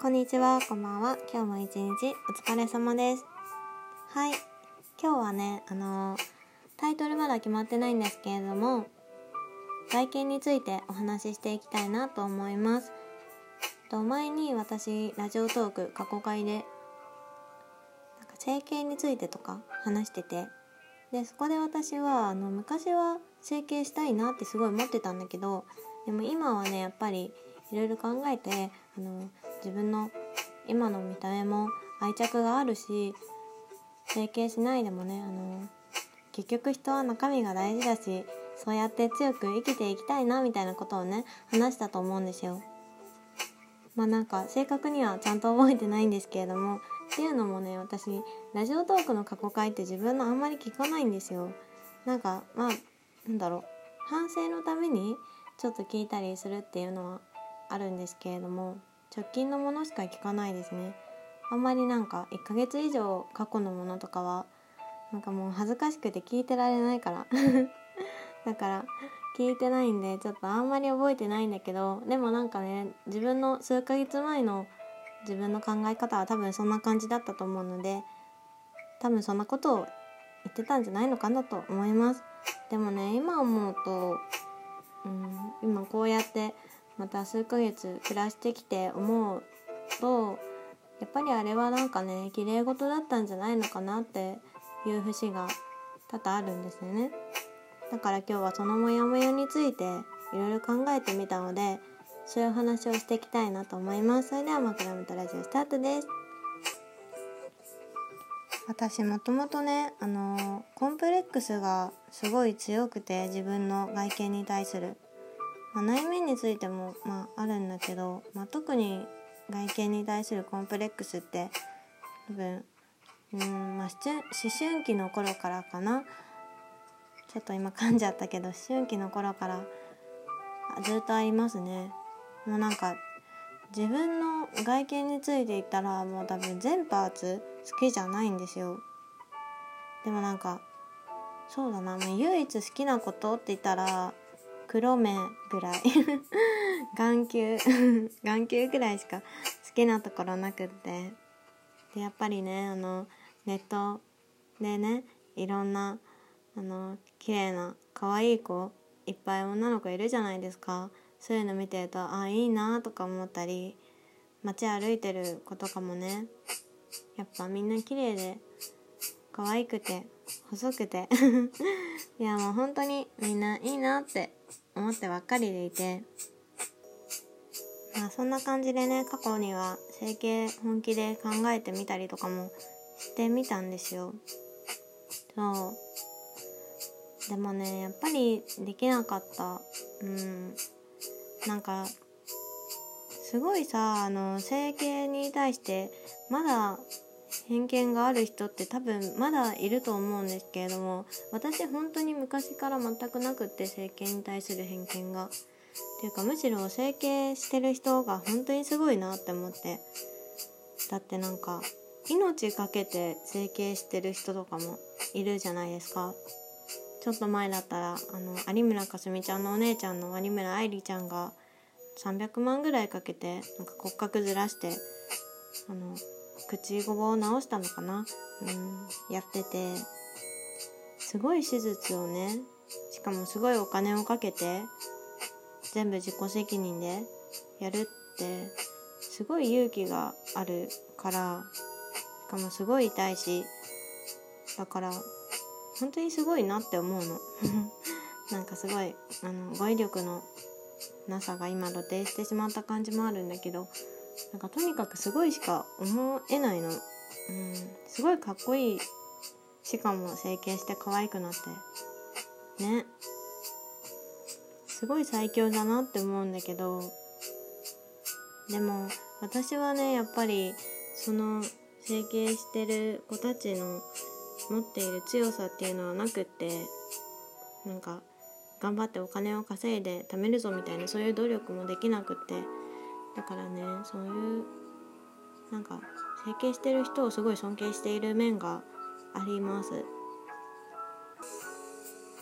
こんにちは、こんばんは。今日も一日お疲れ様です。はい。今日はね、あのータイトルまだ決まってないんですけれども、外見についてお話ししていきたいなと思います。と前に私、ラジオトーク過去回で、なんか整形についてとか話してて、で、そこで私は、あの、昔は整形したいなってすごい思ってたんだけど、でも今はね、やっぱりいろいろ考えて、あの、自分の今の見た目も愛着があるし整形しないでもねあの結局人は中身が大事だしそうやって強く生きていきたいなみたいなことをね話したと思うんですよ。まあなんか正確にはちゃんと覚えてないんですけれどもっていうのもね私ラジオトークの過去回って自分のあんまり聞かないんですよ。なんかまあなんだろう反省のためにちょっと聞いたりするっていうのはあるんですけれども直近のものしか聞かないですね。あんまりなんか1ヶ月以上過去のものとかはなんかもう恥ずかしくて聞いてられないから。だから聞いてないんでちょっとあんまり覚えてないんだけどでもなんかね自分の数ヶ月前の自分の考え方は多分そんな感じだったと思うので多分そんなことを言ってたんじゃないのかなと思います。でもね今思うと、うん、今こうやってまた数ヶ月暮らしてきて思うとやっぱりあれはなんかね綺麗事だったんじゃないのかなっていう節が多々あるんですよね。だから今日はそのモヤモヤについていろいろ考えてみたのでそういう話をしていきたいなと思います。それでは枕元ラジオスタートです。私もともとねあのコンプレックスがすごい強くて自分の外見に対する。まあ、内面についても、まあ、あるんだけど、まあ、特に外見に対するコンプレックスって多分うんまあ思春期の頃からかな。ちょっと今噛んじゃったけど思春期の頃からずっとありますね。もうなんか自分の外見について言ったらもう多分全パーツ好きじゃないんですよ。でもなんかそうだなもう唯一好きなことって言ったら黒目ぐらい。眼球。眼球ぐらいしか好きなところなくって。でやっぱりねあのネットでねいろんなあの綺麗な可愛い子いっぱい女の子いるじゃないですか。そういうの見てるとあいいなとか思ったり街歩いてる子とかもねやっぱみんな綺麗で可愛くて細くて。いやもう本当にみんないいなって思ってばっかりでいて。まあそんな感じでね過去には整形本気で考えてみたりとかもしてみたんですよ。そう。でもねやっぱりできなかった。うん。なんかすごいさあの整形に対してまだ偏見がある人って多分まだいると思うんですけれども私本当に昔から全くなくって整形に対する偏見が。っていうかむしろ整形してる人が本当にすごいなって思ってだってなんか命かけて整形してる人とかもいるじゃないですかちょっと前だったらあの有村架純ちゃんのお姉ちゃんの有村愛理ちゃんが300万ぐらいかけてなんか骨格ずらしてあの口ごぼを直したのかな？うんやってて。すごい手術をねしかもすごいお金をかけて全部自己責任でやるってすごい勇気があるからしかもすごい痛いしだから本当にすごいなって思うの。なんかすごいあの語彙力のなさが今露呈してしまった感じもあるんだけどなんかとにかくすごいしか思えないの。うん。すごいかっこいいしかも整形して可愛くなって。ね。すごい最強だなって思うんだけど。でも私はねやっぱりその整形してる子たちの持っている強さっていうのはなくってなんか頑張ってお金を稼いで貯めるぞみたいなそういう努力もできなくって。だからねそういうなんか整形してる人をすごい尊敬している面があります。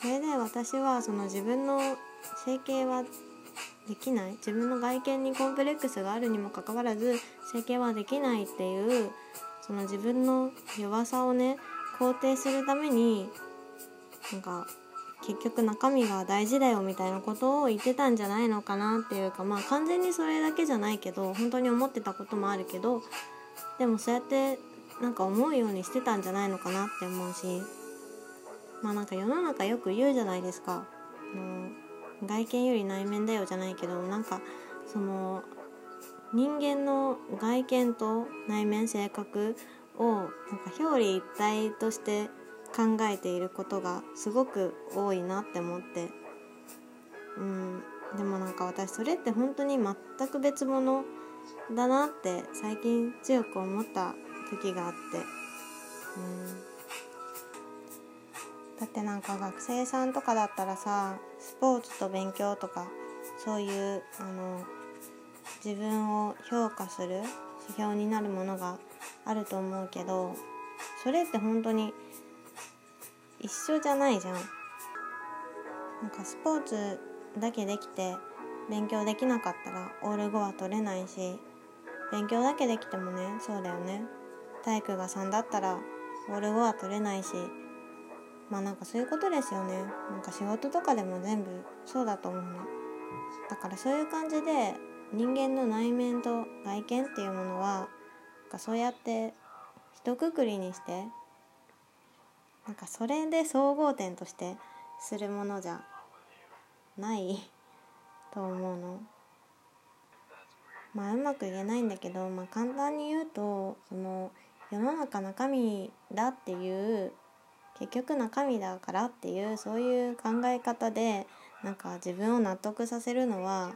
それで私はその自分の整形はできない。自分の外見にコンプレックスがあるにもかかわらず整形はできないっていうその自分の弱さをね肯定するためになんか結局中身が大事だよみたいなことを言ってたんじゃないのかなっていうかまあ完全にそれだけじゃないけど本当に思ってたこともあるけどでもそうやってなんか思うようにしてたんじゃないのかなって思うしまあなんか世の中よく言うじゃないですか。あの外見より内面だよじゃないけどなんかその人間の外見と内面性格をなんか表裏一体として考えていることがすごく多いなって思って。うん。でもなんか私それって本当に全く別物だなって最近強く思った時があって。うん。だってなんか学生さんとかだったらさスポーツと勉強とかそういうあの自分を評価する指標になるものがあると思うけどそれって本当に一緒じゃないじゃん。なんかスポーツだけできて勉強できなかったらオール5は取れないし勉強だけできてもねそうだよね。体育が3だったらオール5は取れないしまあなんかそういうことですよね。なんか仕事とかでも全部そうだと思うのだからそういう感じで人間の内面と外見っていうものはなんかそうやって一括りにしてなんかそれで総合点としてするものじゃないと思うの。まあうまく言えないんだけど、まあ、簡単に言うとその世の中中身だっていう結局中身だからっていうそういう考え方でなんか自分を納得させるのは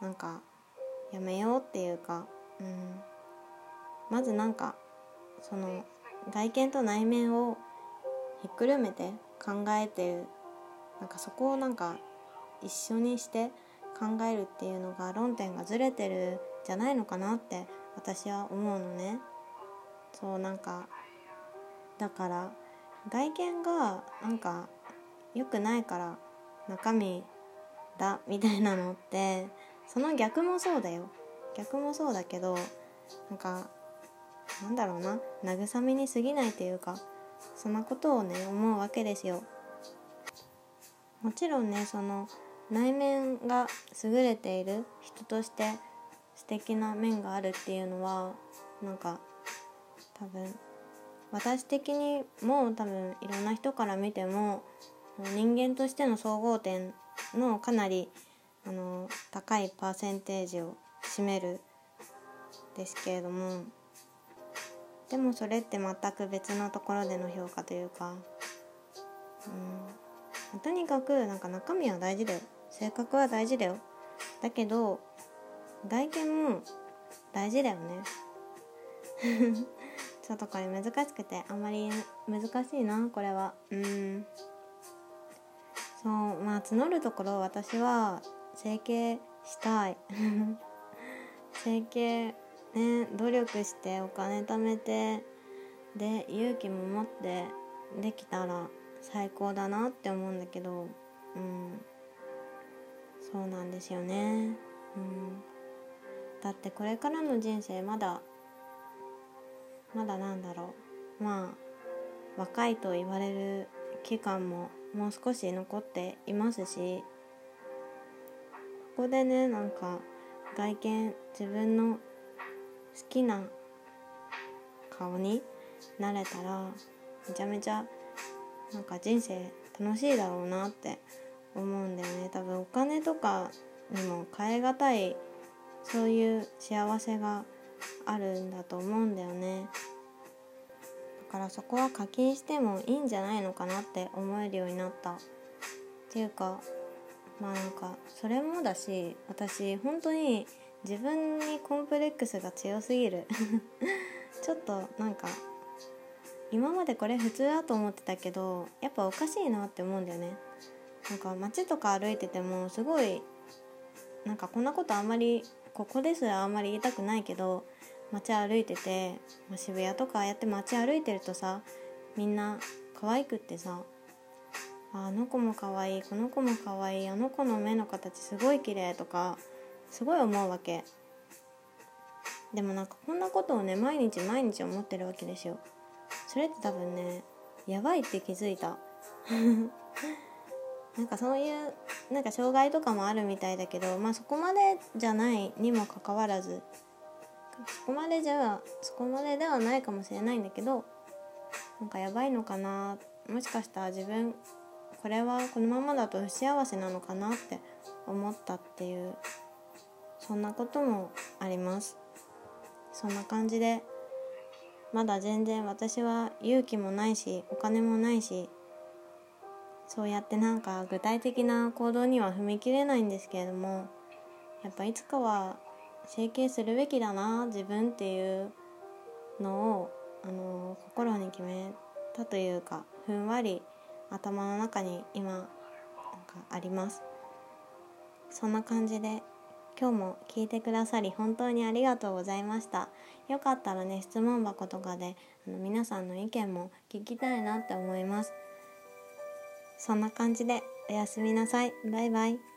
なんかやめようっていうか、うん、まずなんかその外見と内面をひっくるめて考えてるなんかそこをなんか一緒にして考えるっていうのが論点がずれてるじゃないのかなって私は思うのね。そうなんかだから外見がなんか良くないから中身だみたいなのってその逆もそうだよ。逆もそうだけどなんかなんだろうな。慰めに過ぎないっていうかそんなことをね思うわけですよ。もちろんねその内面が優れている人として素敵な面があるっていうのはなんか多分私的にも多分いろんな人から見ても人間としての総合点のかなりあの高いパーセンテージを占めるですけれどもでもそれって全く別のところでの評価というか、うん、とにかくなんか中身は大事だよ。性格は大事だよ。だけど外見も大事だよね。ちょっとこれ難しくてあんまり難しいなこれは。うん。そうまあ募るところ私は整形したい。整形ね努力してお金貯めてで勇気も持ってできたら最高だなって思うんだけどうん。そうなんですよね。うん。だってこれからの人生まだまだなんだろう。まあ若いと言われる期間ももう少し残っていますしここでねなんか外見自分の好きな顔になれたらめちゃめちゃなんか人生楽しいだろうなって思うんだよね。多分お金とかにも代え難いそういう幸せがあるんだと思うんだよね。だからそこは課金してもいいんじゃないのかなって思えるようになった。っていうかまあなんかそれもだし私本当に自分にコンプレックスが強すぎる。ちょっとなんか今までこれ普通だと思ってたけどやっぱおかしいなって思うんだよね。なんか街とか歩いててもすごいなんかこんなことあんまりここですらあんまり言いたくないけど街歩いてて、ま、渋谷とかやって街歩いてるとさみんな可愛くってさあの子も可愛いこの子も可愛いあの子の目の形すごい綺麗とかすごい思うわけ。でもなんかこんなことをね毎日毎日思ってるわけですよ。それって多分ねやばいって気づいた。なんかそういうなんか障害とかもあるみたいだけどまあそこまでじゃないにもかかわらずそこまでじゃそこまでではないかもしれないんだけどなんかやばいのかなもしかしたら自分これはこのままだと不幸せなのかなって思ったっていう。そんなこともあります。そんな感じでまだ全然私は勇気もないしお金もないしそうやってなんか具体的な行動には踏み切れないんですけれどもやっぱいつかは整形するべきだな自分っていうのをあの心に決めたというかふんわり頭の中に今なんかあります。そんな感じで今日も聞いてくださり本当にありがとうございました。よかったらね質問箱とかであの皆さんの意見も聞きたいなって思います。そんな感じでおやすみなさい。バイバイ。